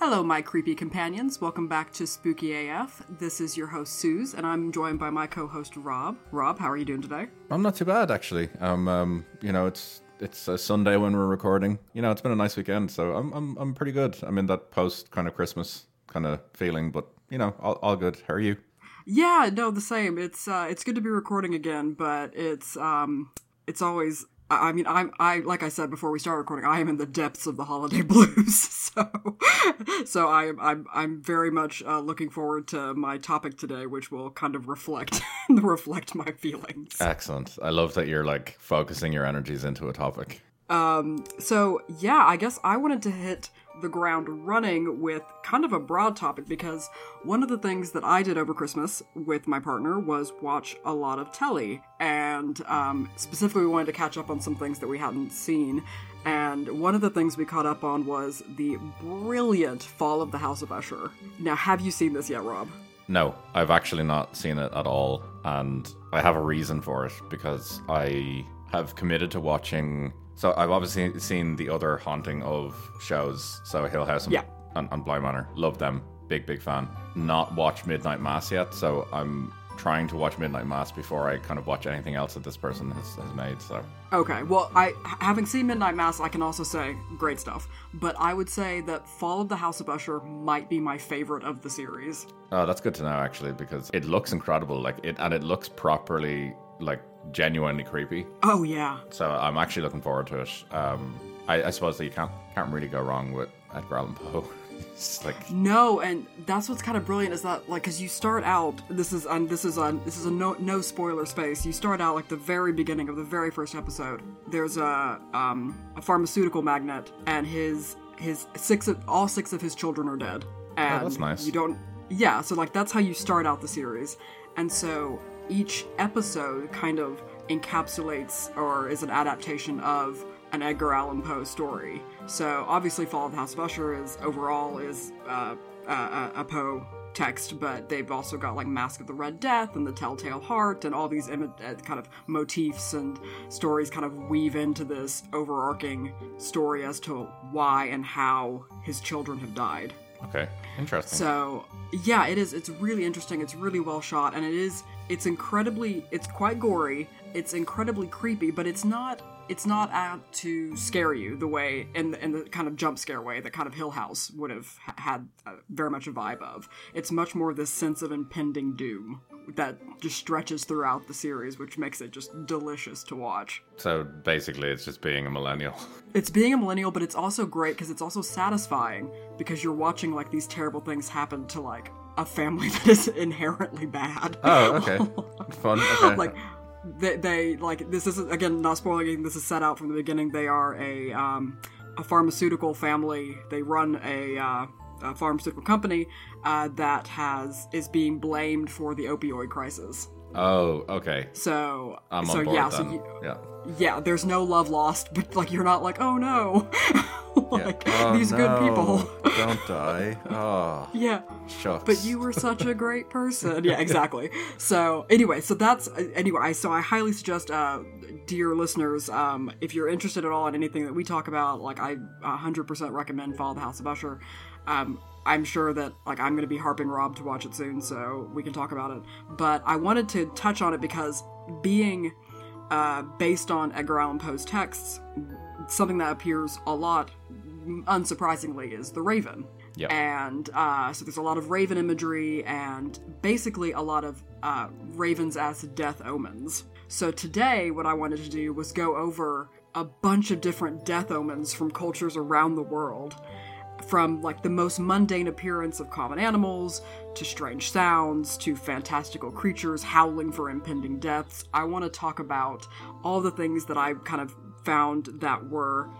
Hello, my creepy companions. Welcome back to Spooky AF. This is your host, Suz, and I'm joined by my co host, Rob. Rob, how are you doing today? I'm not too bad, actually. Um, um, you know, it's it's a Sunday when we're recording. You know, it's been a nice weekend, so I'm I'm I'm pretty good. I'm in that post kind of Christmas kind of feeling, but you know, all, all good. How are you? Yeah, no, the same. It's uh, it's good to be recording again, but it's um, it's always I mean, I'm I like I said before we start recording, I am in the depths of the holiday blues. So, so I am I'm I'm very much uh, looking forward to my topic today, which will kind of reflect reflect my feelings. Excellent. I love that you're like focusing your energies into a topic. Um. So yeah, I guess I wanted to hit the ground running with kind of a broad topic because one of the things that I did over Christmas with my partner was watch a lot of telly. And um, specifically, we wanted to catch up on some things that we hadn't seen. And one of the things we caught up on was the brilliant Fall of the House of Usher. Now, have you seen this yet, Rob? No, I've actually not seen it at all. And I have a reason for it because I have committed to watching so I've obviously seen the other haunting of shows. So Hill House and, yeah. and, and Bly Manor. Love them. Big, big fan. Not watch Midnight Mass yet. So I'm trying to watch Midnight Mass before I kind of watch anything else that this person has, has made. So okay, well, I having seen Midnight Mass, I can also say great stuff. But I would say that Fall of the House of Usher might be my favorite of the series. Oh, that's good to know actually because it looks incredible. Like it and it looks properly like genuinely creepy. Oh yeah. So I'm actually looking forward to it. Um, I, I suppose that you can't can't really go wrong with Edgar Allan Poe. it's like no, and that's what's kind of brilliant is that like because you start out this is on this is on this is a no no spoiler space. You start out like the very beginning of the very first episode. There's a um a pharmaceutical magnate and his his six of all six of his children are dead. And oh, that's nice. You don't yeah, so like that's how you start out the series. And so each episode kind of encapsulates or is an adaptation of an Edgar Allan Poe story. So obviously, Fall of the House of Usher is overall is uh, a, a Poe text, but they've also got like Mask of the Red Death and the Telltale Heart and all these Im- uh, kind of motifs and stories kind of weave into this overarching story as to why and how his children have died. Okay, interesting. So yeah, it is. It's really interesting. It's really well shot, and it is it's incredibly it's quite gory. It's incredibly creepy but it's not it's not out to scare you the way in the, in the kind of jump scare way that kind of hill house would have had uh, very much a vibe of. It's much more this sense of impending doom that just stretches throughout the series which makes it just delicious to watch. So basically it's just being a millennial. It's being a millennial but it's also great because it's also satisfying because you're watching like these terrible things happen to like a family that is inherently bad. Oh, okay. Fun. Okay. like they, they like this is again not spoiling. This is set out from the beginning. They are a um, a pharmaceutical family. They run a, uh, a pharmaceutical company uh, that has is being blamed for the opioid crisis. Oh, okay. So, I'm so yeah, so you, yeah, yeah. There's no love lost, but like you're not like, oh no, like yeah. oh, these no. good people don't die. Oh, yeah. Shucks. But you were such a great person. Yeah, exactly. so anyway, so that's anyway. So I highly suggest, uh, dear listeners, um, if you're interested at all in anything that we talk about, like I 100% recommend Fall of the House of Usher. Um, I'm sure that like I'm going to be harping Rob to watch it soon, so we can talk about it. But I wanted to touch on it because being uh, based on Edgar Allan Poe's texts, something that appears a lot, unsurprisingly, is the Raven. Yep. And uh, so there's a lot of Raven imagery and basically a lot of uh, ravens as death omens. So today, what I wanted to do was go over a bunch of different death omens from cultures around the world from like the most mundane appearance of common animals to strange sounds to fantastical creatures howling for impending deaths. I want to talk about all the things that I kind of found that were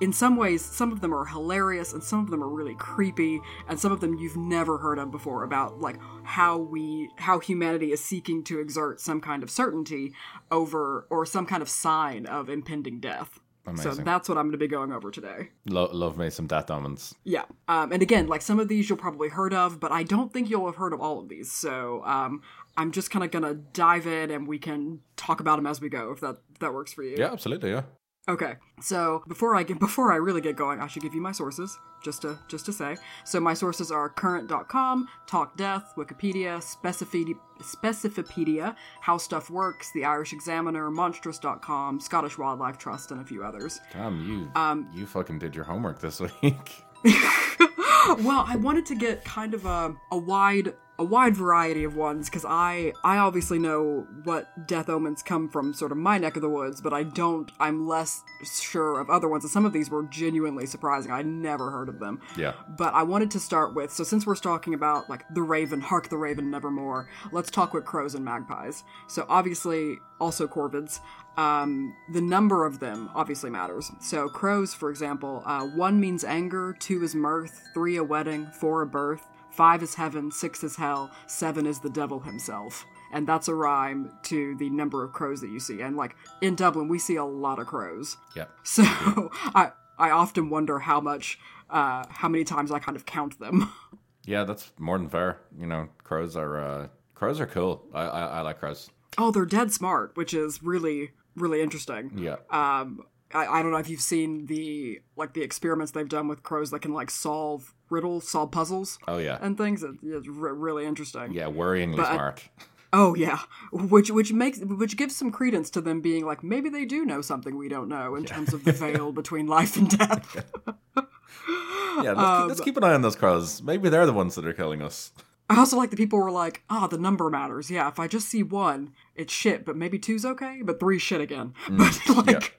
in some ways some of them are hilarious and some of them are really creepy and some of them you've never heard of before about like how we how humanity is seeking to exert some kind of certainty over or some kind of sign of impending death Amazing. so that's what I'm going to be going over today. Lo- love me some death omens. Yeah, um, and again, like some of these you'll probably heard of, but I don't think you'll have heard of all of these. So um, I'm just kind of gonna dive in, and we can talk about them as we go, if that if that works for you. Yeah, absolutely. Yeah. Okay, so before I get before I really get going, I should give you my sources just to just to say. So my sources are current.com, Talk Death, Wikipedia, Specifi- Specifipedia, How Stuff Works, The Irish Examiner, Monstrous.com, Scottish Wildlife Trust, and a few others. Damn, you um, you fucking did your homework this week. well, I wanted to get kind of a, a wide a wide variety of ones because I I obviously know what death omens come from sort of my neck of the woods, but I don't. I'm less sure of other ones, and some of these were genuinely surprising. I never heard of them. Yeah. But I wanted to start with so since we're talking about like the Raven, Hark the Raven, Nevermore. Let's talk with crows and magpies. So obviously also corvids. Um, the number of them obviously matters. So crows, for example, uh, one means anger, two is mirth, three a wedding, four a birth. Five is heaven, six is hell, seven is the devil himself. And that's a rhyme to the number of crows that you see. And like in Dublin, we see a lot of crows. Yep. So I I often wonder how much uh, how many times I kind of count them. Yeah, that's more than fair. You know, crows are uh, crows are cool. I, I I like crows. Oh, they're dead smart, which is really really interesting. Yeah. Um, I, I don't know if you've seen the like the experiments they've done with crows that can like solve riddles, solve puzzles. Oh yeah. And things. It, it's re- really interesting. Yeah, worryingly But I- smart. Oh yeah, which which makes which gives some credence to them being like maybe they do know something we don't know in terms of the veil between life and death. Yeah, let's, Um, keep, let's keep an eye on those crows. Maybe they're the ones that are killing us. I also like the people who were like, ah, the number matters. Yeah, if I just see one, it's shit, but maybe two's okay, but thhree shit again. but like,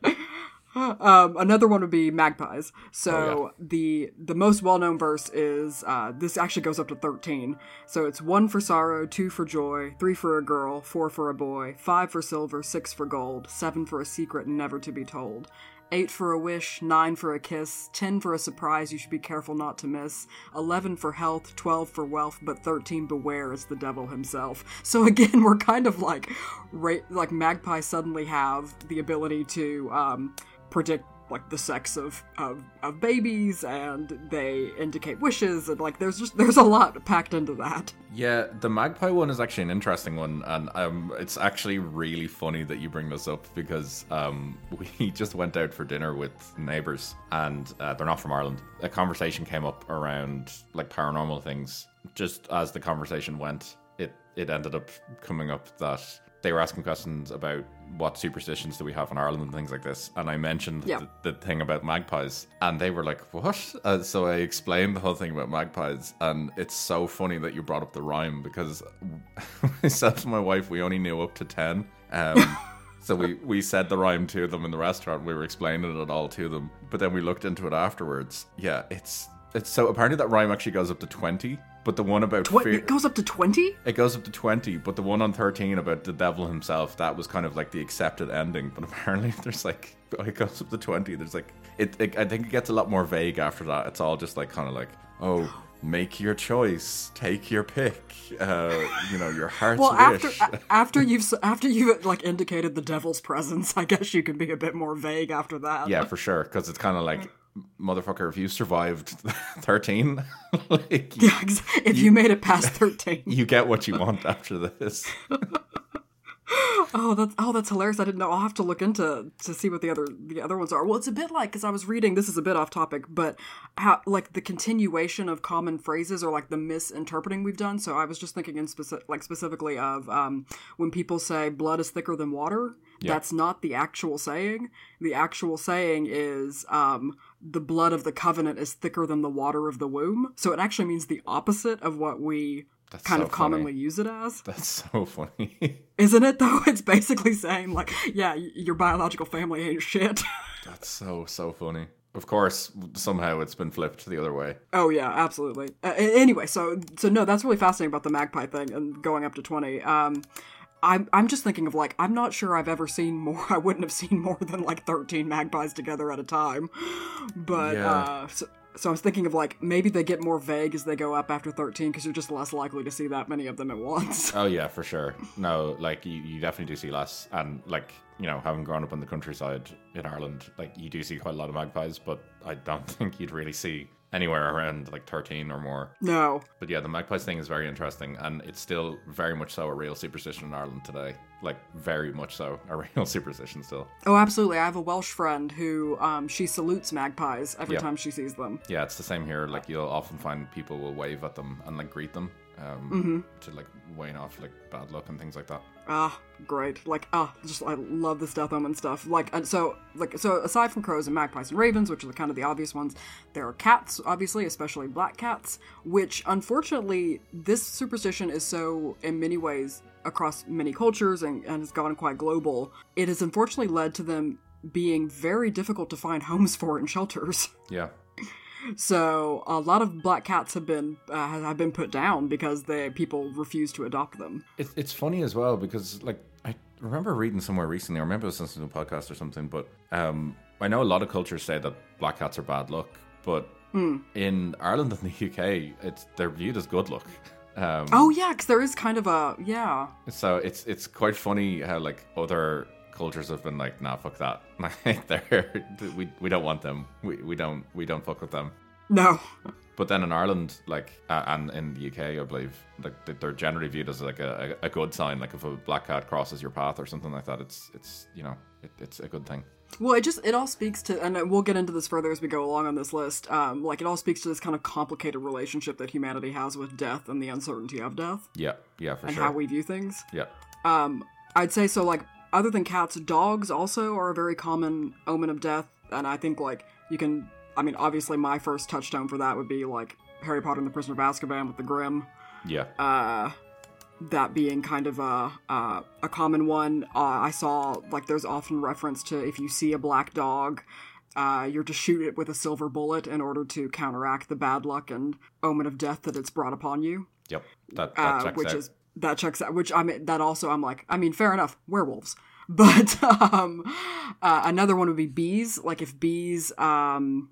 um, another one would be magpies. So Oh, the the most well known verse is uh, this actually goes up to thirteen. So it's one for sorrow, two for joy, three for a girl, four for a boy, five for silver, six for gold, seven for a secret never to be told. Eight for a wish, nine for a kiss, ten for a surprise you should be careful not to miss, eleven for health, twelve for wealth, but thirteen beware it's the devil himself. So again, we're kind of like, ra- like magpies suddenly have the ability to um, predict like the sex of, of of babies, and they indicate wishes, and like there's just there's a lot packed into that. Yeah, the magpie one is actually an interesting one, and um, it's actually really funny that you bring this up because um, we just went out for dinner with neighbors, and uh, they're not from Ireland. A conversation came up around like paranormal things. Just as the conversation went, it it ended up coming up that they were asking questions about what superstitions do we have in Ireland and things like this, and I mentioned Yeah. the, the thing about magpies, and they were like, "What?" Uh, so I explained the whole thing about magpies, and it's so funny that you brought up the rhyme because said to my wife, we only knew up to ten. Um, so we, we said the rhyme to them in the restaurant. We were explaining it all to them, but then we looked into it afterwards. Yeah, it's it's so apparently that rhyme actually goes up to twenty, but the one about Tw- fear, it goes up to twenty. it goes up to 20, but the one on 13 about the devil himself, that was kind of like the accepted ending. But apparently, there's like, it goes up to 20. There's like, it, it I think it gets a lot more vague after that. It's all just like, kind of like, oh, make your choice, take your pick, uh, you know, your heart's Well, after wish. a- after you've after you've like indicated the devil's presence, I guess you can be a bit more vague after that. yeah, for sure. Because it's kind of like, motherfucker, if you survived 13, like, you, Yeah, ex- if you made it past thirteen. you get what you want after this. Oh, that's oh, that's hilarious. I didn't know. I'll have to look into to see what the other the other ones are. Well, it's a bit like because I was reading. This is a bit off topic, but how like the continuation of common phrases or like the misinterpreting we've done. So I was just thinking in specific, like specifically of um, when people say blood is thicker than water. That's not the actual saying. The actual saying is um, the blood of the covenant is thicker than the water of the womb. So it actually means the opposite of what we That's kind so of commonly funny. use it as. That's so funny. Isn't it though? It's basically saying like, yeah, your biological family ain't shit. That's so so funny. Of course, somehow it's been flipped the other way. oh yeah, absolutely. Uh, anyway, so so no, that's really fascinating about the magpie thing and going up to twenty. Um, I'm I'm just thinking of like I'm not sure I've ever seen more. I wouldn't have seen more than like thirteen magpies together at a time. But Yeah. uh, so, so I was thinking of like maybe they get more vague as they go up after thirteen because you're just less likely to see that many of them at once. Oh yeah, for sure. No, like you, you definitely do see less, and like you know, having grown up in the countryside in Ireland, like you do see quite a lot of magpies, but I don't think you'd really see anywhere around like 13 or more. No. But yeah, the magpies thing is very interesting, and it's still very much so a real superstition in Ireland today. Like very much so a real superstition still. Oh, absolutely. I have a Welsh friend who um, she salutes magpies every time she sees them. Yeah, it's the same here. Like you'll often find people will wave at them and like greet them um, Mm-hmm. to like wane off like bad luck and things like that. Ah, great. Like, ah, just I love this Death Omen stuff. Like, and so, like, so aside from crows and magpies and ravens, which are the kind of the obvious ones, there are cats, obviously, especially black cats. Which, unfortunately, this superstition is so, in many ways, across many cultures and, and has gone quite global. It has unfortunately led to them being very difficult to find homes for in shelters. Yeah, So a lot of black cats have been uh, have been put down because they people refuse to adopt them. it's it's funny as well because like I remember reading somewhere recently, I remember it was listening to a podcast or something. But um, I know a lot of cultures say that black cats are bad luck, but Hmm. in Ireland and the UK, it's they're viewed as good luck. Um, Oh yeah, because there is kind of a yeah. So it's it's quite funny how like other cultures have been like, nah, fuck that. Like they're we we don't want them. We we don't we don't fuck with them. No. But then in Ireland, like uh, and in the UK, I believe, like they- they're generally viewed as like a, a, a good sign. Like if a black cat crosses your path or something like that, it's it's you know it, it's a good thing. Well, it just it all speaks to, and we'll get into this further as we go along on this list. Um, like it all speaks to this kind of complicated relationship that humanity has with death and the uncertainty of death Yeah, yeah, for and sure. And how we view things. yeah, Um, I'd say so. Like other than cats, dogs also are a very common omen of death, and I think like you can. I mean, obviously, my first touchstone for that would be like Harry Potter and the Prisoner of Azkaban with the Grim. yeah, uh, that being kind of a uh, a common one. Uh, I saw like there's often reference to if you see a black dog, uh, you're to shoot it with a silver bullet in order to counteract the bad luck and omen of death that it's brought upon you. yep. That that Uh, checks which out. is that checks out. Which I mean that also I'm like I mean fair enough werewolves. But um, uh, another one would be bees. Like if bees um,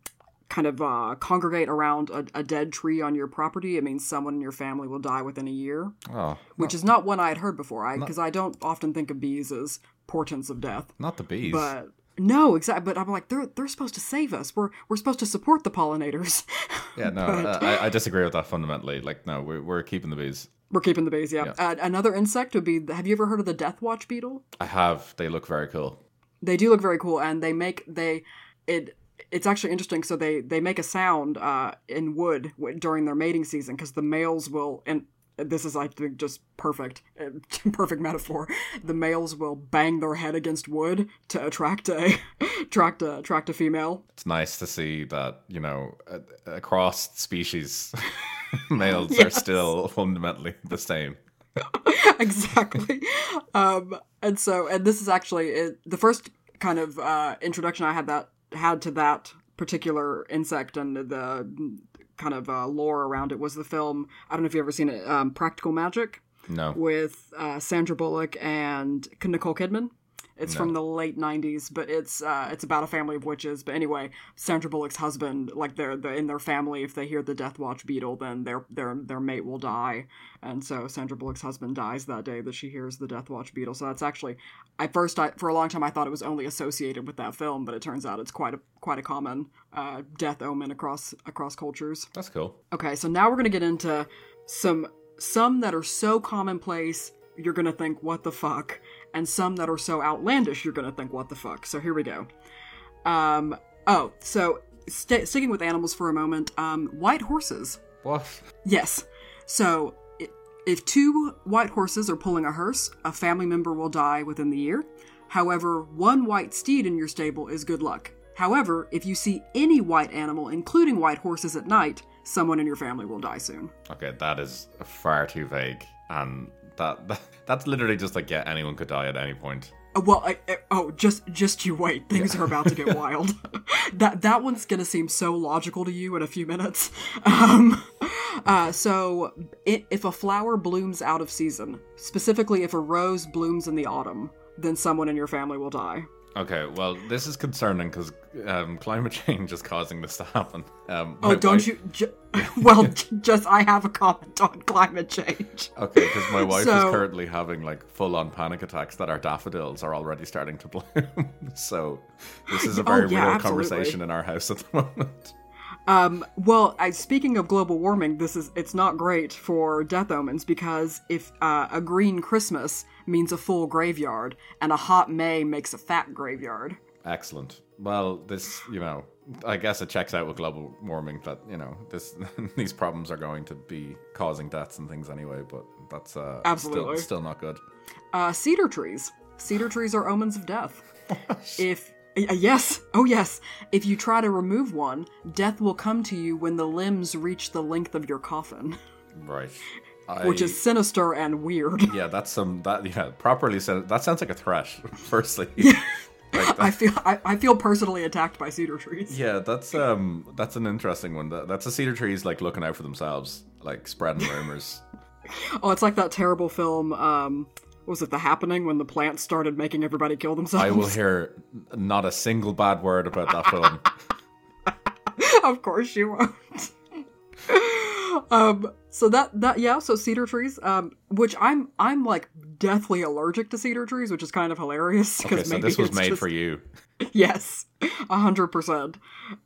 kind of uh, congregate around a, a dead tree on your property, it means someone in your family will die within a year oh, which is not one I had heard before. I because I don't often think of bees as portents of death, not the bees. but no, exactly. But I'm like they're they're supposed to save us. We're we're supposed to support the pollinators. yeah, no, uh, I, I disagree with that fundamentally. Like, no, we're we're keeping the bees. we're keeping the bees. Yeah. Uh, another insect would be. Have you ever heard of the death watch beetle? I have. They look very cool. They do look very cool, and they make they it. It's actually interesting. So they they make a sound uh, in wood w- during their mating season because the males will and. This is, I think, just perfect, uh, perfect metaphor. The males will bang their head against wood to attract a, attract a, attract a female. It's nice to see that you know across species, males are still fundamentally the same. exactly. Um, and so, and this is actually it, the first kind of uh, introduction I had that had to that particular insect and the kind of uh, lore around it was the film. I don't know if you've ever seen it, um, Practical Magic, No. with uh, Sandra Bullock and Nicole Kidman. It's from the late '90s, but it's uh, it's about a family of witches. But anyway, Sandra Bullock's husband, like they're, they're in their family, if they hear the Death Watch beetle, then their their their mate will die, and so Sandra Bullock's husband dies that day that she hears the Death Watch beetle. So that's actually, at first, I for a long time I thought it was only associated with that film, but it turns out it's quite a quite a common uh, death omen across across cultures. That's cool. Okay, so now we're gonna get into some some that are so commonplace you're gonna think what the fuck, and some that are so outlandish you're gonna think what the fuck. So here we go. Um. Oh, so st- sticking with animals for a moment. Um, white horses. What? Yes. So if two white horses are pulling a hearse, a family member will die within the year. However, one white steed in your stable is good luck. However, if you see any white animal, including white horses at night, someone in your family will die soon. Okay, that is far too vague, and that, that that's literally just like yeah, anyone could die at any point. Uh, well, I, I- oh, just just you wait. Things are about to get wild. that that one's gonna seem so logical to you in a few minutes. Um, uh, so, i if a flower blooms out of season, specifically if a rose blooms in the autumn, then someone in your family will die. Okay, well, this is concerning because um, climate change is causing this to happen. Um, Oh, don't wife- you? Ju- well, just I have a comment on climate change. Okay, because my wife So- is currently having like full-on panic attacks that our daffodils are already starting to bloom. so this is a Oh, very yeah, real absolutely. conversation in our house at the moment. Um, well, I, speaking of global warming, this is it's not great for death omens because if uh, a green Christmas means a full graveyard and a hot May makes a fat graveyard. Excellent. Well, this, you know, I guess it checks out with global warming that you know this these problems are going to be causing deaths and things anyway. But that's uh, Absolutely. still, still not good. Uh, cedar trees. Cedar trees are omens of death. if yes, oh yes, if you try to remove one, death will come to you when the limbs reach the length of your coffin, Right. which is sinister and weird. yeah, that's some that yeah properly said. That sounds like a threat. Firstly, like, I feel I, I feel personally attacked by cedar trees. yeah, that's um that's an interesting one. That, that's a cedar trees like looking out for themselves, like spreading rumors. Oh, it's like that terrible film. Um, was it The Happening when the plants started making everybody kill themselves? I will hear not a single bad word about that film. of course you won't. um so that that yeah so cedar trees um which i'm i'm like deathly allergic to cedar trees which is kind of hilarious Okay, so this was made just- for you. yes a hundred percent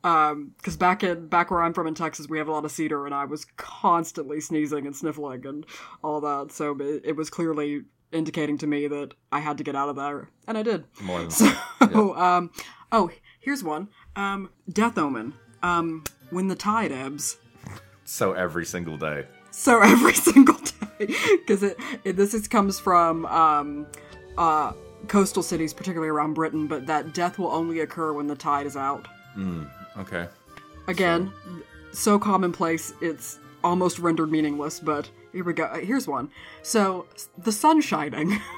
um because back in back where i'm from in texas we have a lot of cedar and i was constantly sneezing and sniffling and all that so it, it was clearly indicating to me that i had to get out of there and i did More than so, um, oh, here's one. Um, Death Omen. Um, when the tide ebbs. so every single day. So every single day, because it, it this is, comes from um, uh, coastal cities, particularly around Britain, but that death will only occur when the tide is out. Okay. Again, so commonplace, it's almost rendered meaningless. But here we go. Uh, Here's one. So the sun shining.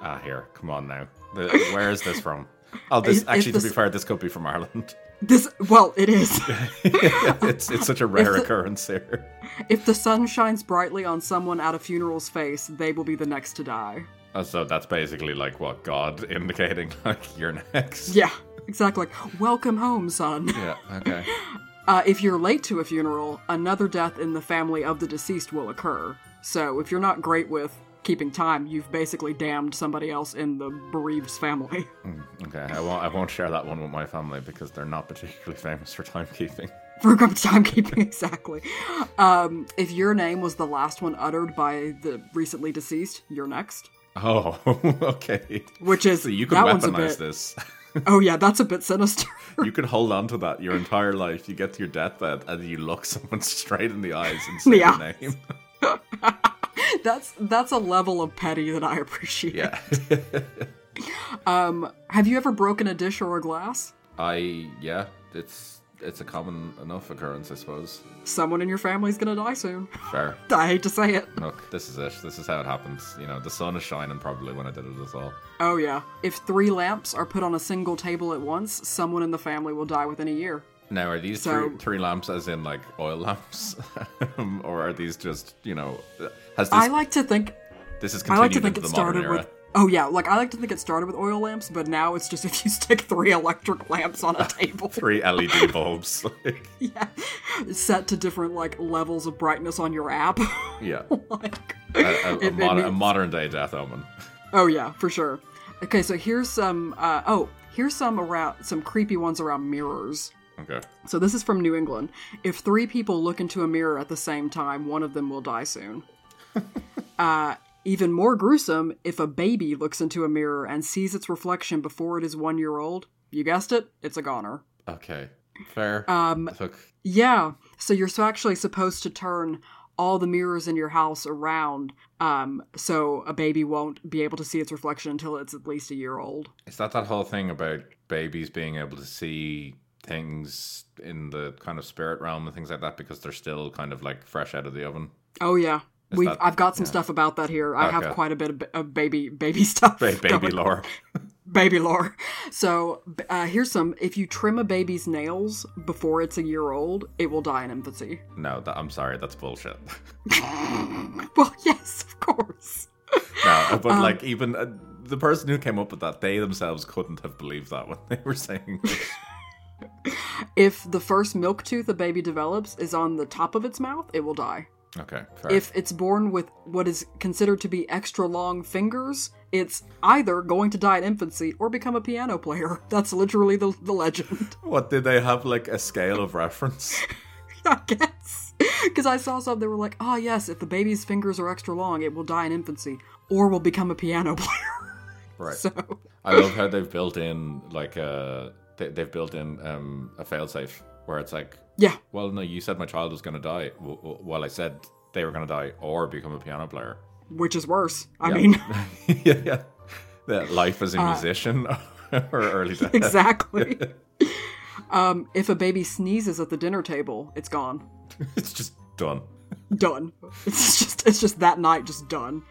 Ah, here, come on now. The, where is this from? Oh, this If- if actually, to be fair, this could be from Ireland. this well, it is. it's it's such a rare the- occurrence here. if the sun shines brightly on someone at a funeral's face, they will be the next to die. Oh, so that's basically like what God indicating, like you're next. Yeah, exactly. Like, welcome home, son. Yeah. Okay. Uh, if you're late to a funeral, another death in the family of the deceased will occur. So if you're not great with keeping time, you've basically damned somebody else in the bereaved's family. Okay. I won't. I won't share that one with my family because they're not particularly famous for timekeeping. For good timekeeping, exactly. Um, if your name was the last one uttered by the recently deceased, you're next. Oh. Okay. Which is So you could that one's a weaponize bit. this. Oh yeah, that's a bit sinister. You could hold on to that your entire life. You get to your deathbed and you look someone straight in the eyes and say Yeah. their name. that's that's a level of petty that I appreciate. Yeah. Um, have you ever broken a dish or a glass? I yeah. It's it's a common enough occurrence, I suppose. Someone in your family's gonna die soon. Fair. I hate to say it. Look, this is it. This is how it happens. You know, the sun is shining probably when I did it as well. Oh yeah. If three lamps are put on a single table at once, someone in the family will die within a year. Now, are these So- three, three lamps as in like oil lamps, or are these just you know? Has this I like to think this is I like to think into it the modern started era? Oh yeah, like I like to think it started with oil lamps, but now it's just if you stick three electric lamps on a table. three LED bulbs. Like, yeah. Set to different like levels of brightness on your app. yeah, like a, a, a, It- it mod- a modern day death omen. Oh yeah, for sure. Okay, so here's some uh oh, here's some around some creepy ones around mirrors. Okay. So this is from New England. If three people look into a mirror at the same time, one of them will die soon. uh, even more gruesome, if a baby looks into a mirror and sees its reflection before it is one year old, you guessed it, it's a goner. Okay. Fair. Um. Yeah, so you're so actually supposed to turn all the mirrors in your house around um, so a baby won't be able to see its reflection until it's at least a year old. Is that that whole thing about babies being able to see things in the kind of spirit realm and things like that because they're still kind of like fresh out of the oven? Oh yeah. We've, that- I've got some stuff about that here. I have quite a bit of, of baby baby stuff. Ba- baby lore. baby lore. So uh, here's some. If you trim a baby's nails before it's a year old, it will die in infancy. No, that, I'm sorry, that's bullshit. Well, yes, of course. no, but Um, like even uh, the person who came up with that, they themselves couldn't have believed that when they were saying. If the first milk tooth a baby develops is on the top of its mouth, it will die. Okay, fair. If it's born with what is considered to be extra long fingers, it's either going to die in infancy or become a piano player. That's literally the, the legend. What did they have like a scale of reference? I guess. Because I saw some that were like, oh, yes, if the baby's fingers are extra long, it will die in infancy or will become a piano player. Right. so, I love how they've built in like a they, they've built in um, a failsafe where it's like, yeah, well, no, you said my child was going to die. Well, I said they were going to die or become a piano player. which is worse. I Yeah. mean, yeah, yeah. That life as a musician or early death. exactly. um, if a baby sneezes at the dinner table, it's gone. It's just done. done. It's just it's just that night just done.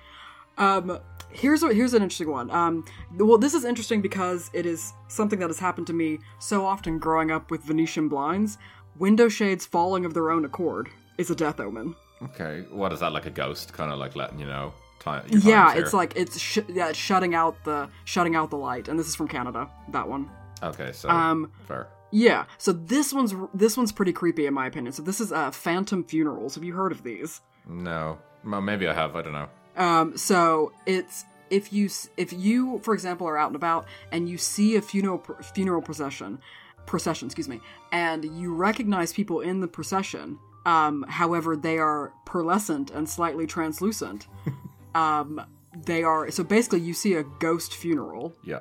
Um here's here's an interesting one. Um well this is interesting because it is something that has happened to me so often growing up with Venetian blinds. Window shades falling of their own accord is a death omen. Okay, what is that like a ghost? Kind of like letting you know. Time, Yeah, it's like it's sh- yeah, it's shutting out the shutting out the light and this is from Canada, that one. okay. So um, fair. Yeah, so this one's this one's pretty creepy in my opinion. So this is uh phantom funerals. Have you heard of these? No, well, maybe I have. I don't know. Um, so it's if you if you for example are out and about and you see a funeral funeral procession procession excuse me and you recognize people in the procession um, however they are pearlescent and slightly translucent um, they are so basically you see a ghost funeral Yeah.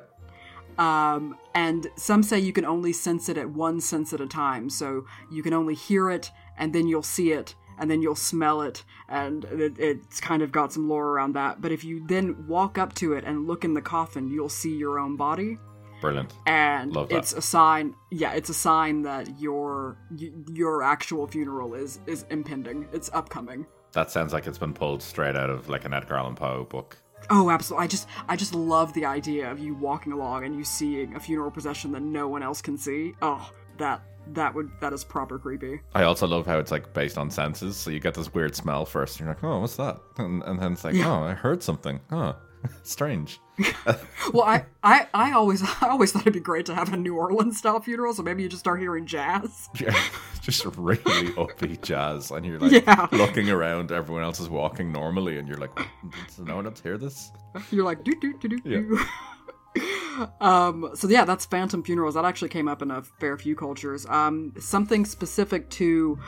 um, and some say you can only sense it at one sense at a time. So you can only hear it, and then you'll see it, and then you'll smell it, and it, it's kind of got some lore around that. But if you then walk up to it and look in the coffin, you'll see your own body, Brilliant. and Love that. it's a sign. Yeah, it's a sign that your your actual funeral is is impending. It's upcoming. That sounds like it's been pulled straight out of like an Edgar Allan Poe book. Oh, absolutely! I just, I just love the idea of you walking along and you seeing a funeral procession that no one else can see. Oh, that, that would, that is proper creepy. I also love how it's like based on senses. So you get this weird smell first, and you're like, "Oh, what's that?" And, and then it's like, Yeah. "Oh, I heard something. Huh, strange." Well, I, I, I always, I always thought it'd be great to have a New Orleans style funeral. So maybe you just start hearing jazz. Yeah, just really upbeat jazz, and you're like Yeah. looking around. Everyone else is walking normally, and you're like, "Does no one else hear this?" You're like, do do do do do. Um, so yeah, that's phantom funerals. That actually came up in a fair few cultures. Um, something specific to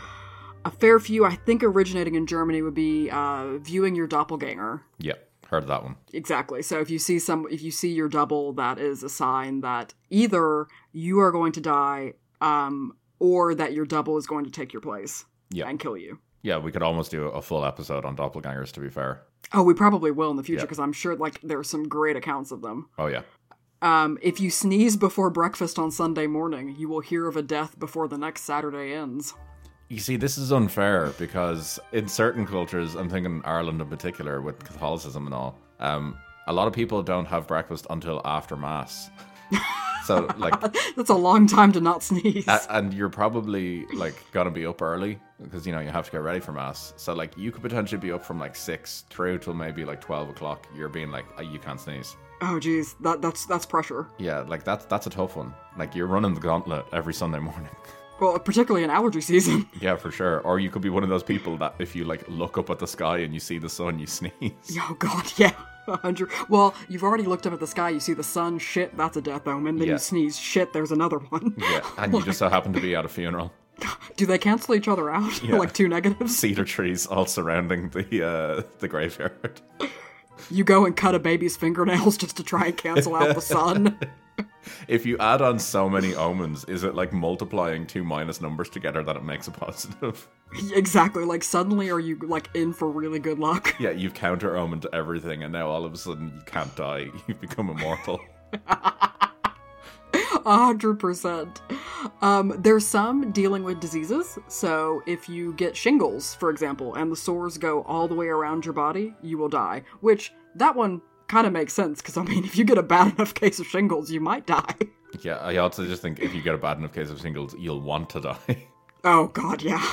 a fair few, I think, originating in Germany would be uh, viewing your doppelganger. Yeah, heard of that one. Exactly. So if you see some, if you see your double, that is a sign that either you are going to die, um, or that your double is going to take your place Yeah. and kill you. Yeah, we could almost do a full episode on doppelgangers. To be fair. Oh, we probably will in the future Yeah. because I'm sure like there are some great accounts of them. Oh yeah. Um, if you sneeze before breakfast on Sunday morning, you will hear of a death before the next Saturday ends. You see, this is unfair because in certain cultures, I'm thinking Ireland in particular with Catholicism and all, um, a lot of people don't have breakfast until after Mass. so, like, That's a long time to not sneeze. a- and you're probably like gonna be up early because you know you have to get ready for Mass. So, like, you could potentially be up from like six through till maybe like twelve o'clock. You're being like, oh, you can't sneeze. Oh, geez, that that's that's pressure. Yeah, like that's that's a tough one. Like, you're running the gauntlet every Sunday morning. Well, particularly in allergy season. Yeah, for sure. Or you could be one of those people that if you like look up at the sky and you see the sun, you sneeze. Oh God, yeah. Well, you've already looked up at the sky. You see the sun. Shit, that's a death omen. Then Yeah. you sneeze. Shit, there's another one. Yeah, and you just so happen to be at a funeral. Do they cancel each other out? Yeah. like two negatives. Cedar trees all surrounding the uh, the graveyard. You go and cut a baby's fingernails just to try and cancel out the sun. If you add on so many omens, is it like multiplying two minus numbers together that it makes a positive? exactly. Like suddenly, are you like in for really good luck? Yeah, you've counter omened everything, and now all of a sudden you can't die. You've become immortal. A hundred percent. Um, there's some dealing with diseases. So if you get shingles, for example, and the sores go all the way around your body, you will die. Which that one kind of makes sense because I mean, if you get a bad enough case of shingles, you might die. Yeah, I also just think if you get a bad enough case of shingles, you'll want to die. Oh god, yeah.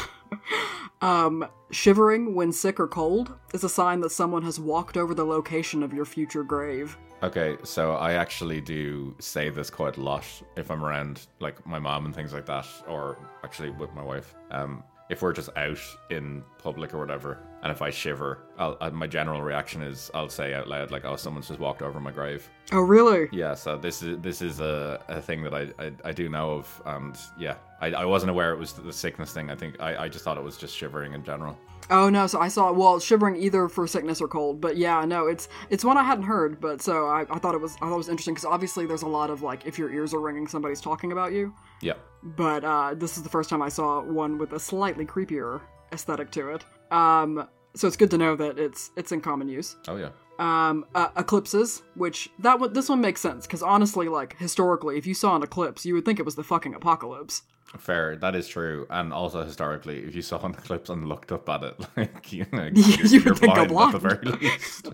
Um, shivering when sick or cold is a sign that someone has walked over the location of your future grave. Okay, so I actually do say this quite a lot if I'm around like my mom and things like that, or actually with my wife. Um, if we're just out in public or whatever, and if I shiver, I'll, uh, my general reaction is I'll say out loud like, "Oh, someone's just walked over my grave." Oh, really? Yeah, so this is this is a, a thing that I, I, I do know of, and yeah, I, I wasn't aware it was the sickness thing. I think I, I just thought it was just shivering in general. Oh no, so I saw well shivering either for sickness or cold, but yeah, no, it's it's one I hadn't heard, but so I, I thought it was I thought it was interesting because obviously there's a lot of like if your ears are ringing, somebody's talking about you. Yeah, But uh, this is the first time I saw one with a slightly creepier aesthetic to it. Um, so it's good to know that it's it's in common use. oh yeah, Um, uh, eclipses, which that one this one makes sense because honestly, like historically, if you saw an eclipse, you would think it was the fucking apocalypse. Fair. That is true, and also historically, if you saw an eclipse and looked up at it, like you, know, you would think I'm at the very least.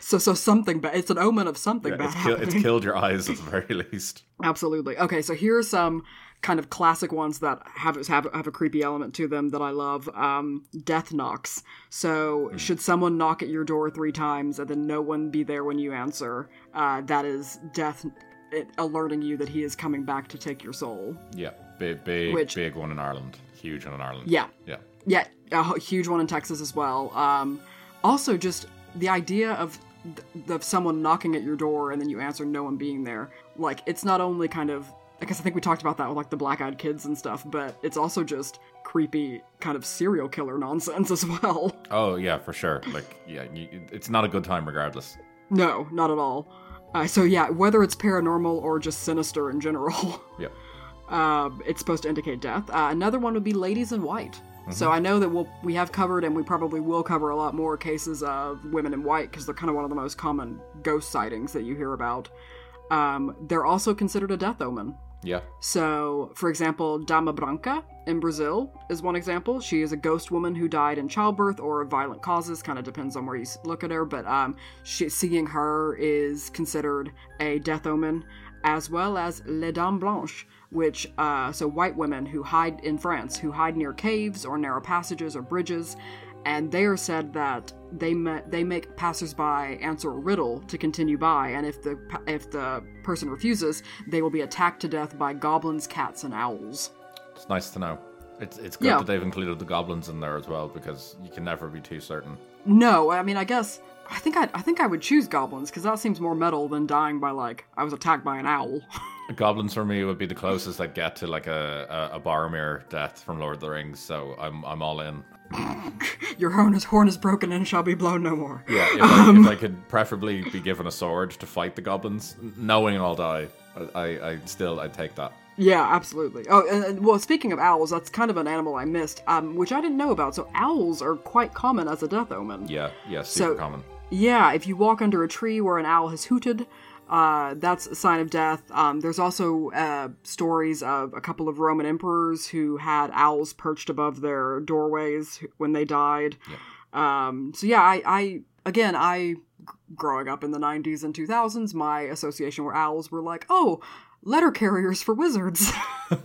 So so something bad. It's an omen of something bad it's, kill, it's killed your eyes at the very least. Absolutely. Okay, so here are some kind of classic ones that have have, have a creepy element to them that I love. Um, death knocks. So Hmm. should someone knock at your door three times and then no one be there when you answer, uh, that is death it, alerting you that he is coming back to take your soul. Yeah, big, big, Which- big one in Ireland. Huge one in Ireland. Yeah. yeah. Yeah, a huge one in Texas as well. Um, also, just the idea of th- of someone knocking at your door and then you answer, no one being there. Like, it's not only kind of. I guess I think we talked about that with like the black eyed kids and stuff, but it's also just creepy kind of serial killer nonsense as well. Oh yeah, for sure. Like yeah, you, it's not a good time regardless. no, not at all. Uh, so yeah, whether it's paranormal or just sinister in general. Yeah. um, it's supposed to indicate death. Uh, another one would be ladies in white. So I know that we'll, we have covered and we probably will cover a lot more cases of women in white because they're kind of one of the most common ghost sightings that you hear about. Um, they're also considered a death omen. Yeah. So, for example, Dama Branca in Brazil is one example. She is a ghost woman who died in childbirth or of violent causes. Kind of depends on where you look at her, but um, she, seeing her is considered a death omen, as well as Les Dames Blanches, which uh, so white women who hide in France, who hide near caves or narrow passages or bridges, and they are said that they ma- they make passersby answer a riddle to continue by, and if the pa- if the person refuses, they will be attacked to death by goblins, cats, and owls. It's nice to know. It's it's good Yeah. that they've included the goblins in there as well because you can never be too certain. No, I mean I guess I think I I think I would choose goblins because that seems more metal than dying by like I was attacked by an owl. Goblins for me would be the closest I'd get to like a, a, a Boromir death from Lord of the Rings, so I'm I'm all in. Your horn is horn is broken and shall be blown no more. Yeah, if, I, if I could preferably be given a sword to fight the goblins, knowing I'll die, I, I, I still I'd take that. Yeah, absolutely. Oh, and, and, well, speaking of owls, that's kind of an animal I missed, um, which I didn't know about. So owls are quite common as a death omen. Yeah, yeah, super So- common. Yeah, if you walk under a tree where an owl has hooted, uh, that's a sign of death. Um, there's also uh, stories of a couple of Roman emperors who had owls perched above their doorways when they died. Um, so yeah, I, I again, I growing up in the 90s and 2000s, my association where owls were like, oh, letter carriers for wizards.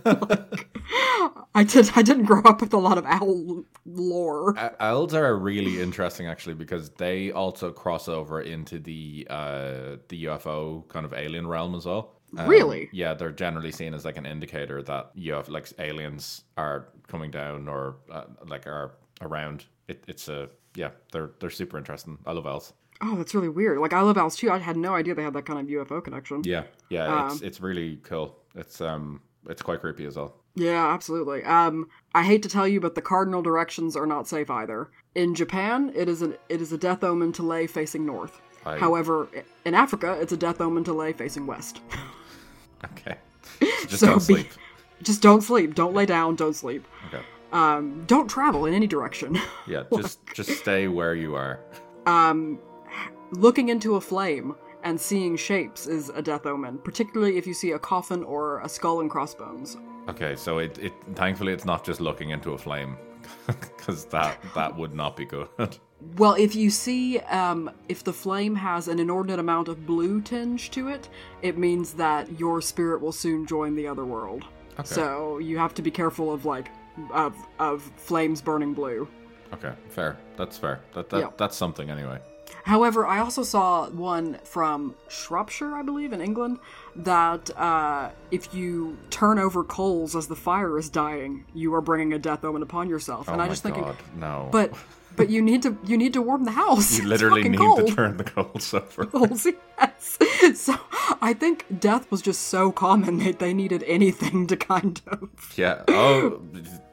Like, I did. I didn't grow up with a lot of owl lore. Owls are really interesting actually because they also cross over into the uh, the UFO kind of alien realm as well. Um, Really? Yeah, they're generally seen as like an indicator that you have like aliens are coming down or uh, like are around. It, it's a yeah, they're they're super interesting. I love owls. Oh, that's really weird. Like I love owls too. I had no idea they had that kind of UFO connection. Yeah, yeah, Um, it's it's really cool. It's um it's quite creepy as well. Yeah, absolutely. Um, I hate to tell you, but the cardinal directions are not safe either. In Japan, it is an it is a death omen to lay facing north. I- However, in Africa, it's a death omen to lay facing west. Okay, just So don't be- sleep. Just don't sleep. Don't lay down. Don't sleep. Okay, Um, don't travel in any direction. yeah, just just stay where you are. Looking into a flame and seeing shapes is a death omen, particularly if you see a coffin or a skull and crossbones. Okay, so it, it thankfully it's not just looking into a flame, because that that would not be good. Well, if you see, um, if the flame has an inordinate amount of blue tinge to it, it means that your spirit will soon join the other world. So you have to be careful of like, of of flames burning blue. okay, fair. That's fair. That that Yeah. that's something anyway. However, I also saw one from Shropshire, I believe, in England, that uh, if you turn over coals as the fire is dying, you are bringing a death omen upon yourself. Oh and I just god, no. but but you need to you need to warm the house. you literally need cold. to turn the coals over. Coals, yes. So I think death was just so common that they needed anything to kind of. Yeah. Oh,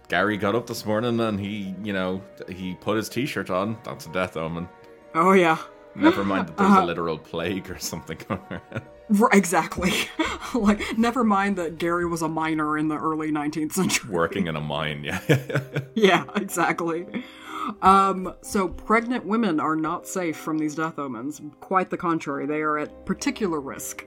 Gary got up this morning and he, you know, he put his t-shirt on. That's a death omen. Oh yeah. Never mind that there's Uh-huh. a literal plague or something going around. Exactly. like, never mind that Gary was a miner in the early 19th century. Working in a mine, yeah. Yeah, exactly. Um, so pregnant women are not safe from these death omens. Quite the contrary, they are at particular risk.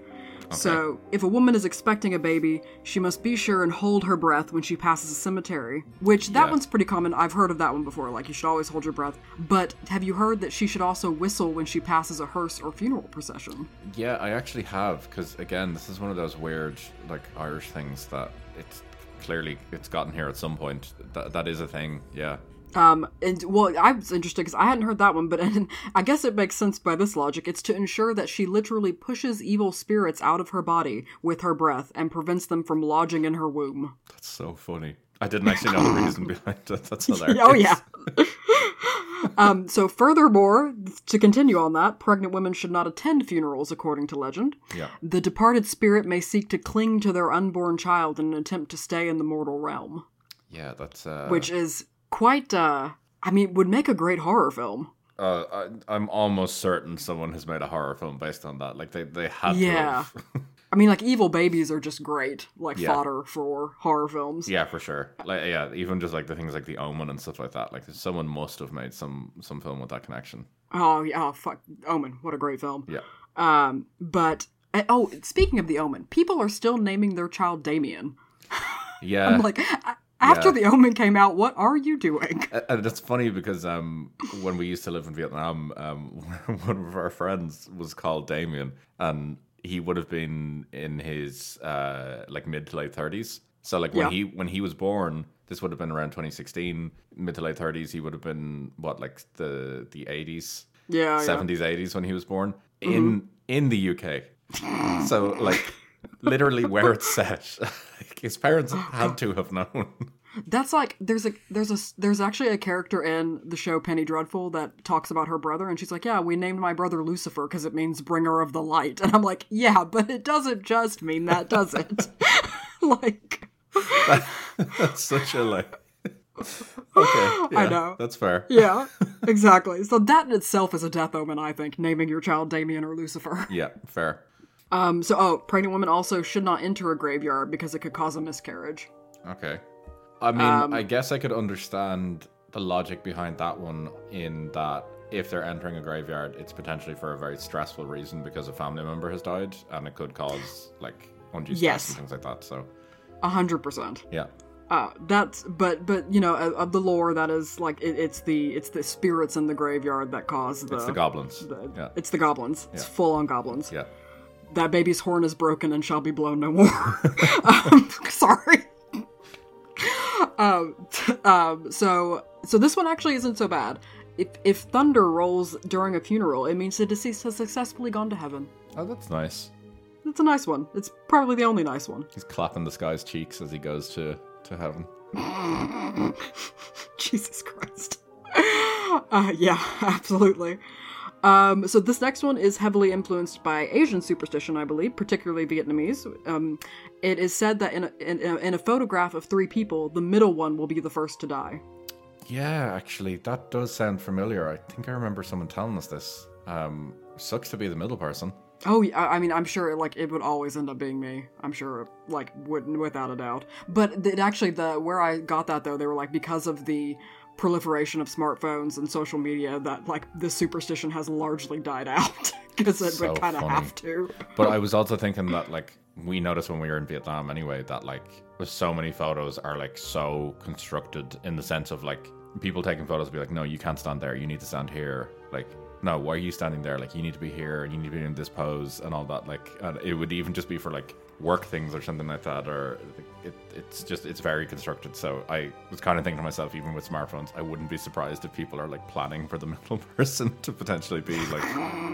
So, if a woman is expecting a baby, she must be sure and hold her breath when she passes a cemetery. Which, that Yeah. one's pretty common. I've heard of that one before. Like, you should always hold your breath. But have you heard that she should also whistle when she passes a hearse or funeral procession? yeah, I actually have, because again, this is one of those weird, like, Irish things that it's clearly, it's gotten here at some point. That, that is a thing, yeah. Um, and well, I was interested because I hadn't heard that one, but and I guess it makes sense by this logic. It's to ensure that she literally pushes evil spirits out of her body with her breath and prevents them from lodging in her womb. That's so funny. I didn't actually know the reason behind that. That's hilarious. Oh yeah. um, so furthermore, to continue on that, pregnant women should not attend funerals, according to legend. Yeah. The departed spirit may seek to cling to their unborn child in an attempt to stay in the mortal realm, Yeah, that's, uh... which is quite. uh I mean, would make a great horror film. Uh, I, I'm almost certain someone has made a horror film based on that. Like, they, they had Yeah. have. I mean, like evil babies are just great, like Yeah. fodder for horror films. Yeah, for sure. Like, yeah, even just like the things like the Omen and stuff like that. Like, someone must have made some some film with that connection. Oh yeah, oh fuck, Omen, what a great film. Yeah. Um, but uh, oh, speaking of the Omen, people are still naming their child Damien. Yeah, I'm like, a- after Yeah. the Omen came out, what are you doing? And it's funny because um, when we used to live in Vietnam, um, one of our friends was called Damien, and he would have been in his uh, like mid to late thirties. So like when Yeah. he when he was born, this would have been around 2016, mid to late thirties. He would have been what like the the 80s, Yeah. 70s, 80s when he was born in in the UK. so like literally where it's set, his parents had to have known. That's like there's a there's a there's actually a character in the show Penny Dreadful that talks about her brother, and she's like, "Yeah, we named my brother Lucifer because it means bringer of the light." And I'm like, "Yeah, but it doesn't just mean that, does it?" like, That's such a like. Okay, yeah, know. that's fair. yeah, exactly. So that in itself is a death omen, I think, naming your child Damien or Lucifer. Yeah, fair. Um. So, oh, pregnant women also should not enter a graveyard because it could cause a miscarriage. Okay. I mean, Um, I guess I could understand the logic behind that one in that if they're entering a graveyard, it's potentially for a very stressful reason because a family member has died, and it could cause like undue stress Yes. and things like that. So, A hundred percent. yeah, Uh, that's but but you know of, of the lore that is like it, it's the it's the spirits in the graveyard that cause the it's the goblins. the- yeah, it's the goblins. It's full on goblins. yeah. That baby's horn is broken and shall be blown no more. um, sorry. um, um, so so this one actually isn't so bad. If if thunder rolls during a funeral, it means the deceased has successfully gone to heaven. Oh, that's nice. It's a nice one. It's probably the only nice one. He's clapping this guy's cheeks as he goes to to heaven. Jesus Christ. Uh, yeah, absolutely. Um, so this next one is heavily influenced by Asian superstition, I believe, particularly Vietnamese. Um, it is said that in a, in, a, in a photograph of three people, the middle one will be the first to die. Yeah, actually, that does sound familiar. I think I remember someone telling us this. Um, sucks to be the middle person. Oh, yeah, I I mean, I'm sure like it would always end up being me. I'm sure, like, would without a doubt. But it actually, the where I got that though, they were like because of the proliferation of smartphones and social media, that like this superstition has largely died out because it So would kind of have to. But I was also thinking that like we noticed when we were in Vietnam anyway that like with so many photos are like so constructed in the sense of like people taking photos be like, no, you can't stand there. You need to stand here. Like, no, why are you standing there? Like, you need to be here. and You need to be in this pose and all that. Like, and it would even just be for like work things or something like that, or like, it, it's just it's very constructed. So I was kind of thinking to myself, even with smartphones, I wouldn't be surprised if people are like planning for the middle person to potentially be like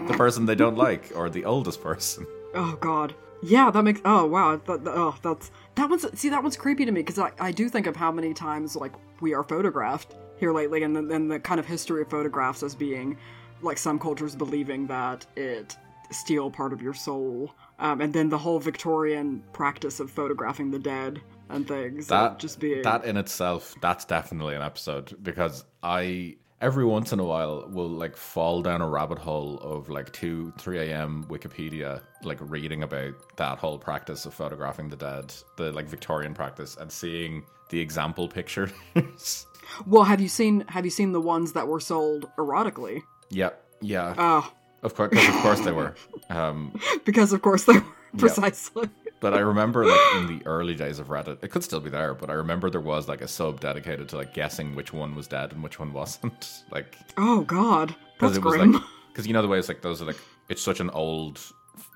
the person they don't like or the oldest person. Oh God. Yeah, that makes. Oh wow. That, that- oh, that's that one's. See, that one's creepy to me because I, I do think of how many times like we are photographed here lately, and then the kind of history of photographs as being like some cultures believing that it steal part of your soul, um, and then the whole Victorian practice of photographing the dead and things. That just being that in itself, that's definitely an episode because I every once in a while will like fall down a rabbit hole of like 2 3 a.m wikipedia like reading about that whole practice of photographing the dead the like victorian practice and seeing the example pictures Well, have you seen have you seen the ones that were sold erotically? Yep. yeah Oh, of course 'cause of course they were. Um because of course they were precisely. but i remember like in the early days of reddit it could still be there but i remember there was like a sub dedicated to like guessing which one was dead and which one wasn't like Oh God, that's it was grim. like because you know the way it's like those are like it's such an old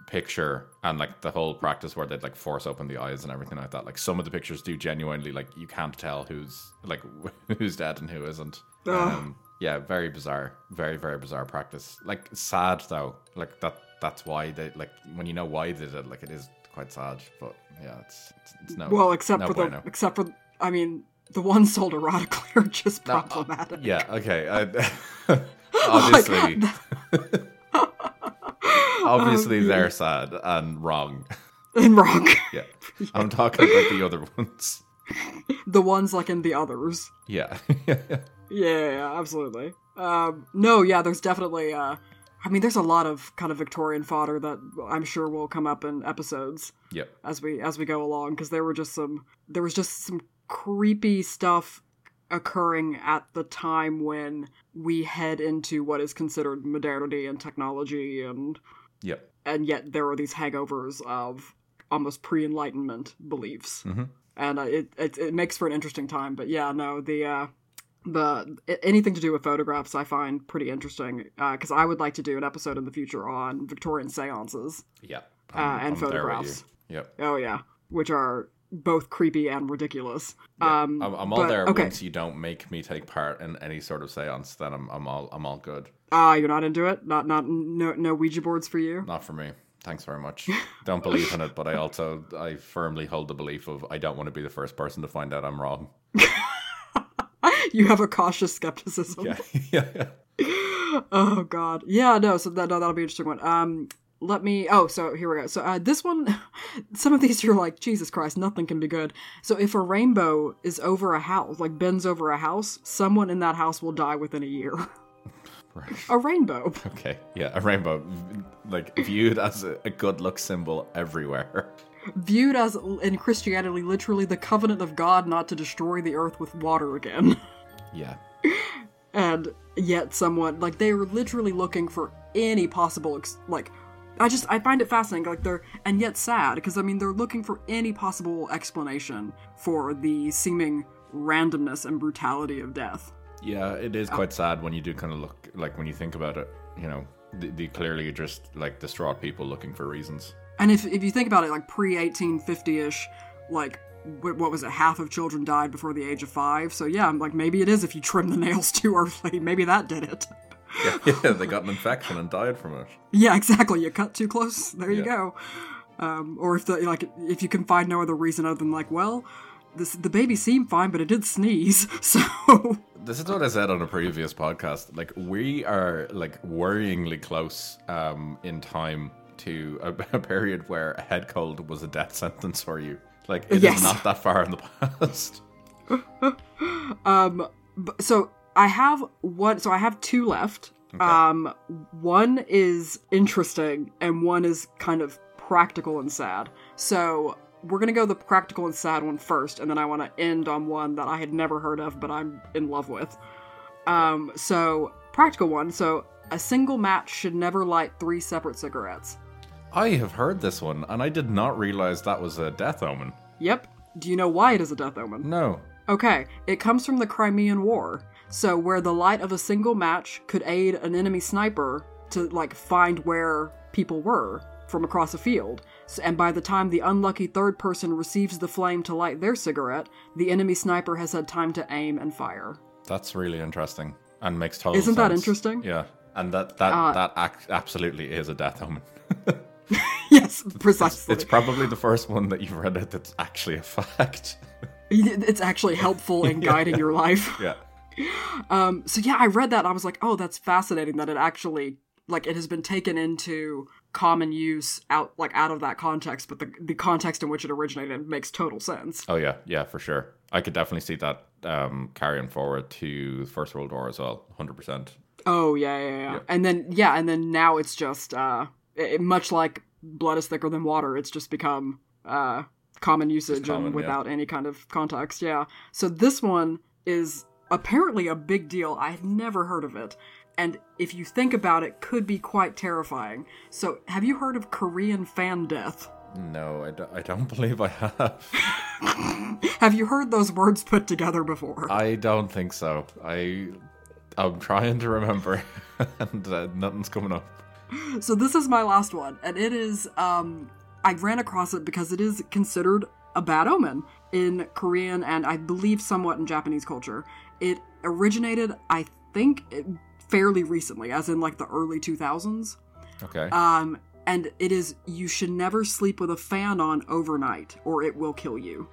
picture and like the whole practice where they'd like force open the eyes and everything like that like some of the pictures do genuinely like you can't tell who's like who's dead and who isn't. Um yeah very bizarre very very bizarre practice like sad though like that that's why they like when you know why they did it like it is quite sad but yeah it's it's, it's no Well, except no for the except for I mean the ones sold erotically are just No, uh, problematic. yeah okay I, obviously obviously they're sad and wrong And wrong. Yeah. I'm talking about the other ones. the ones like in the others. Yeah. Yeah, yeah, absolutely. Um, no, yeah, there's definitely. Uh, I mean, there's a lot of kind of Victorian fodder that I'm sure will come up in episodes yep. as we as we go along because there were just some there was just some creepy stuff occurring at the time when we head into what is considered modernity and technology and Yep. and yet there are these hangovers of almost pre-enlightenment beliefs Mhm. and uh, it, it it makes for an interesting time but yeah no the uh the anything to do with photographs i find pretty interesting because i would like to do an episode in the future on victorian seances Yep. Uh, and there with photographs. you. Yep. oh yeah which are both creepy and ridiculous Yeah. um I'm, I'm all but- there okay once you don't make me take part in any sort of seance, then I'm I'm all I'm all good. ah you're not into it not not no no ouija boards for you Not for me. Thanks very much. don't believe in it, but I also I firmly hold the belief of I don't want to be the first person to find out I'm wrong. you have a cautious skepticism Yeah. yeah. yeah. oh god yeah no so that, no, that'll be an interesting one um let me oh so here we go so uh, this one some of these you're like jesus christ nothing can be good so if a rainbow is over a house like bends over a house someone in that house will die within a year Right. a rainbow Okay. Yeah. A rainbow, like viewed as a, a good luck symbol everywhere. viewed as in christianity literally the covenant of god not to destroy the earth with water again Yeah. and yet someone like they were literally looking for any possible ex- like i just i find it fascinating like they're and yet sad because i mean they're looking for any possible explanation for the seeming randomness and brutality of death Yeah, it is quite uh, sad when you do kind of look like when you think about it. You know, the, the clearly just like distraught people looking for reasons. and if, if you think about it like pre 1850ish like what was it half of children died before the age of five so yeah I'm like maybe it is if you trim the nails too early maybe that did it Yeah, yeah, they got an infection and died from it. Yeah, exactly. You cut too close. There you go. Um, or if the like, if you can find no other reason other than like, well, this the baby seemed fine, but it did sneeze. So This is what I said on a previous podcast. Like we are like worryingly close um, in time to a, a period where a head cold was a death sentence for you. Like it is Yes. not that far in the past. um. so I have one. So I have two left. Um, one is interesting, and one is kind of practical and sad. So we're gonna go the practical and sad one first, and then I want to end on one that I had never heard of, but I'm in love with. Um, so practical one. So a single match should never light three separate cigarettes. I have heard this one, and I did not realize that was a death omen. Yep. Do you know why it is a death omen? No. Okay, it comes from the Crimean War. So, where the light of a single match could aid an enemy sniper to, like, find where people were. from across a field. And by the time the unlucky third person receives the flame to light their cigarette, the enemy sniper has had time to aim and fire. That's really interesting and makes total sense. Isn't that interesting? Uh, Yeah. And that that that ac- absolutely is a death omen. yes, precisely. It's probably the first one that you've read it that's actually a fact. it's actually helpful in guiding your life. yeah. Um, So yeah, I read that. I was like, oh, that's fascinating that it actually like it has been taken into common use out like out of that context, but the the context in which it originated makes total sense. Oh yeah, yeah, for sure. I could definitely see that um, carrying forward to the First World War as well, hundred percent. Oh yeah, yeah, yeah, And then yeah, and then now it's just uh it, much like blood is thicker than water. It's just become uh common usage common, and yeah. without any kind of context. Yeah. So this one is apparently a big deal. I had never heard of it. And if you think about it, could be quite terrifying. So, have you heard of Korean fan death? No, I don't, I don't believe I have. Have you heard those words put together before? I don't think so. I I'm trying to remember, and uh, nothing's coming up. So this is my last one, and it is um I ran across it because it is considered a bad omen in Korean and I believe somewhat in Japanese culture. It originated, I think, fairly recently, as in like the early 2000s. Okay. Um, and it is you should never sleep with a fan on overnight, or it will kill you.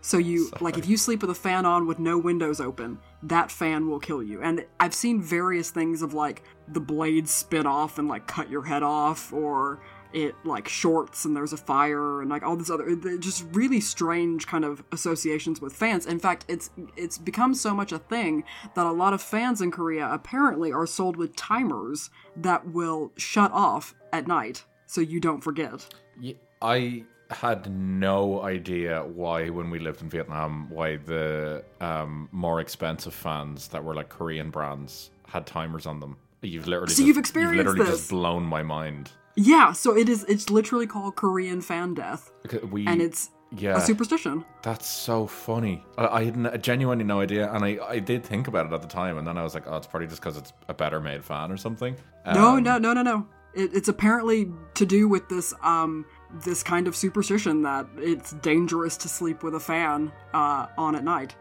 So you like if you sleep with a fan on with no windows open, that fan will kill you. And I've seen various things of like the blades spin off and like cut your head off, or it like shorts and there's a fire and like all this other just really strange kind of associations with fans. In fact, it's it's become so much a thing that a lot of fans in Korea apparently are sold with timers that will shut off at night so you don't forget. Ye- I had no idea why, when we lived in Vietnam, why the um, more expensive fans that were like Korean brands had timers on them. You've literally, So just, you've experienced literally this. just blown my mind. Yeah, so it is it's literally called Korean fan death We, and it's yeah, a superstition. that's so funny. I, I had n- genuinely no idea, and I, I did think about it at the time, and then I was like, oh, it's probably just because it's a better made fan or something. No, Um, no, no, no, no. It, it's apparently to do with this um this kind of superstition that it's dangerous to sleep with a fan uh, on at night.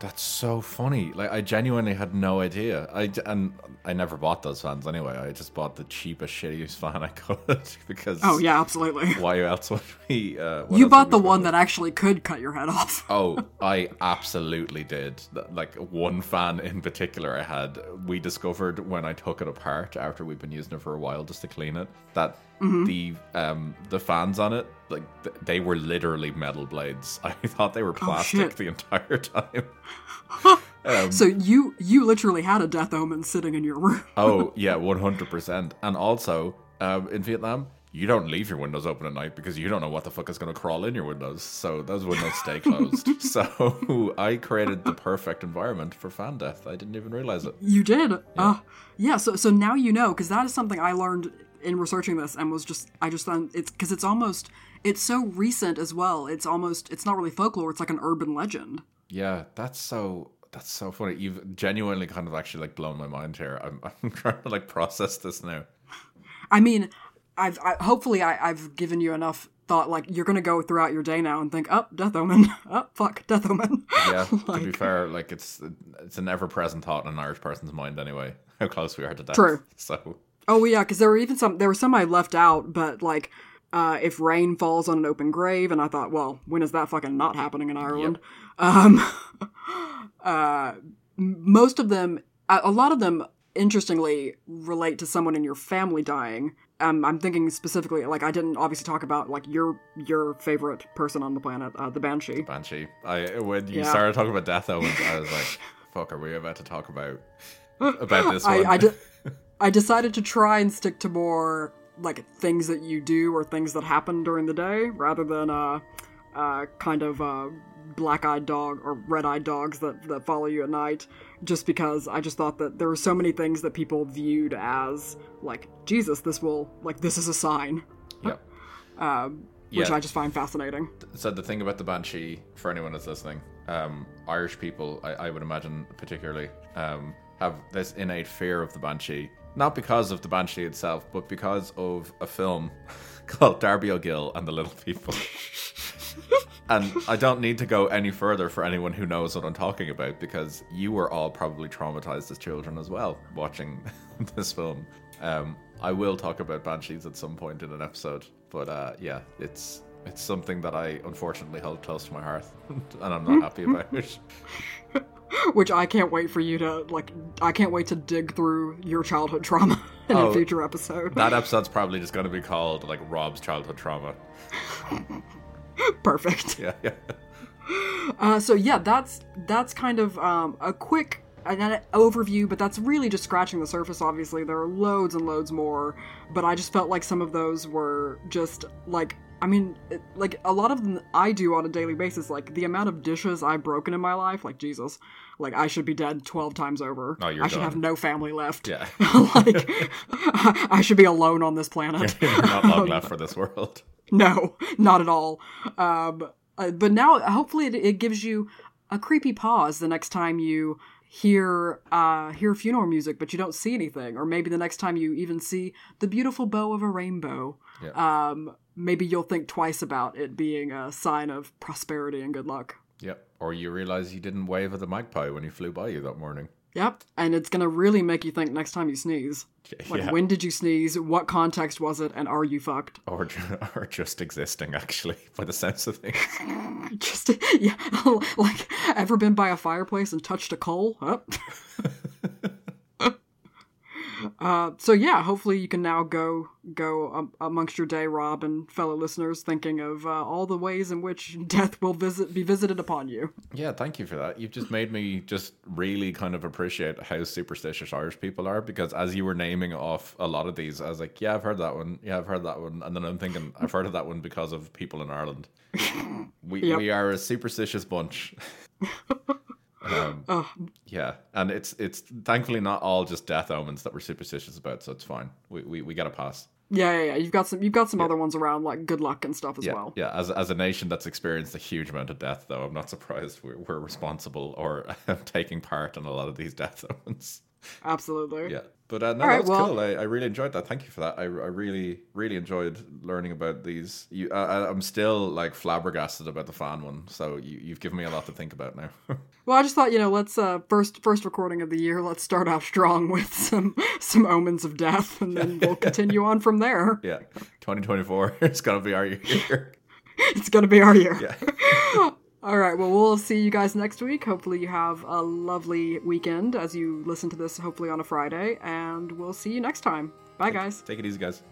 That's so funny. Like I genuinely had no idea. I and I never bought those fans anyway. I just bought the cheapest, shittiest fan I could because. Oh yeah, absolutely. Why else would we? Uh, You bought the one that actually could cut your head off. Oh, I absolutely did. Like one fan in particular, I had. We discovered when I took it apart after we'd been using it for a while just to clean it that Mm-hmm. the um the fans on it like th- they were literally metal blades. I thought they were plastic Oh, the entire time. So you you literally had a death omen sitting in your room. Oh yeah, one hundred percent. And also, um, in Vietnam, you don't leave your windows open at night because you don't know what the fuck is going to crawl in your windows. So those windows stay closed. so I created the perfect environment for fan death. I didn't even realize it. You did. Uh, yeah. So so now you know because that is something I learned in researching this and was just I just thought it's because it's almost it's so recent as well. It's almost it's not really folklore. It's like an urban legend. Yeah, that's so. That's so funny. You've genuinely kind of actually like blown my mind here. I'm, I'm trying to like process this now. I mean, I've I, hopefully I, I've given you enough thought. Like you're gonna go throughout your day now and think, oh, death omen. oh, fuck, death omen. Yeah, to be fair, like it's it's an ever present thought in an Irish person's mind anyway. How close we are to death. True. So Oh yeah, because there were even some there were some I left out, but like uh, if rain falls on an open grave, and I thought, well, when is that fucking not happening in Ireland? Um, uh, most of them, a, a lot of them, interestingly, relate to someone in your family dying. Um, I'm thinking specifically, like I didn't obviously talk about like your your favorite person on the planet, uh, the Banshee. Banshee. I when you Yeah. started talking about death omens, I was like, "Fuck, are we about to talk about about this one?" I, de- I decided to try and stick to more like things that you do or things that happen during the day rather than uh, uh, kind of uh, black-eyed dog or red-eyed dogs that, that follow you at night just because I just thought that there were so many things that people viewed as like Jesus this will like this is a sign Yep. which Yeah. I just find fascinating. So the thing about the banshee, for anyone that's listening, um, Irish people, I, I would imagine particularly, um, have this innate fear of the banshee not because of the Banshee itself, but because of a film called Darby O'Gill and the Little People. and I don't need to go any further for anyone who knows what I'm talking about because you were all probably traumatized as children as well watching this film. Um, I will talk about Banshees at some point in an episode, but uh, yeah, it's it's something that I unfortunately hold close to my heart, and I'm not happy about it. Which I can't wait for you to like. I can't wait to dig through your childhood trauma in Oh, a future episode. That episode's probably just going to be called like Rob's childhood trauma. Perfect. Yeah, yeah. Uh, so yeah, that's that's kind of um, a quick an overview, but that's really just scratching the surface. Obviously, there are loads and loads more, but I just felt like some of those were just like. I mean, it, like a lot of them I do on a daily basis. Like the amount of dishes I've broken in my life, like Jesus, like I should be dead twelve times over. Oh, you're I should done. have no family left. Yeah. like I should be alone on this planet. Not long left for this world. No, not at all. Um, uh, but now, hopefully, it, it gives you a creepy pause the next time you hear uh, hear funeral music, but you don't see anything, or maybe the next time you even see the beautiful bow of a rainbow. Yeah. Um, maybe you'll think twice about it being a sign of prosperity and good luck. Yep. Or you realize you didn't wave at the magpie when he flew by you that morning. Yep, and it's gonna really make you think next time you sneeze. Like, Yeah. when did you sneeze? What context was it? And are you fucked? Or, or just existing, actually, by the sense of things. Just yeah, like ever been by a fireplace and touched a coal? Up. uh, so yeah, hopefully you can now go go um, amongst your day, Rob and fellow listeners, thinking of uh, all the ways in which death will visit be visited upon you. Yeah, thank you for that. You've just made me just really kind of appreciate how superstitious Irish people are because as you were naming off a lot of these, I was like, yeah, I've heard that one. Yeah, I've heard that one. And then I'm thinking, I've heard of that one because of people in Ireland. We, Yep. we are a superstitious bunch. um, yeah, and it's it's thankfully not all just death omens that we're superstitious about, so it's fine. We we, we get a pass. Yeah, yeah, yeah. You've got some you've got some other ones around like good luck and stuff as Yeah, well. yeah. As as a nation that's experienced a huge amount of death, though, I'm not surprised we're, we're responsible or taking part in a lot of these death omens. Absolutely. Yeah, but uh, no, All that was well- cool. I, I really enjoyed that. Thank you for that. I, I really really enjoyed learning about these. You, I, I- I'm still like flabbergasted about the fan one. So you, you've given me a lot to think about now. Well, I just thought, you know, let's uh first first recording of the year, let's start off strong with some some omens of death and then we'll continue on from there. yeah, 2024 is gonna be our year. It's going to be our year. Yeah. All right, well, we'll see you guys next week. Hopefully you have a lovely weekend as you listen to this hopefully on a Friday and we'll see you next time. Bye guys. Take it easy, guys.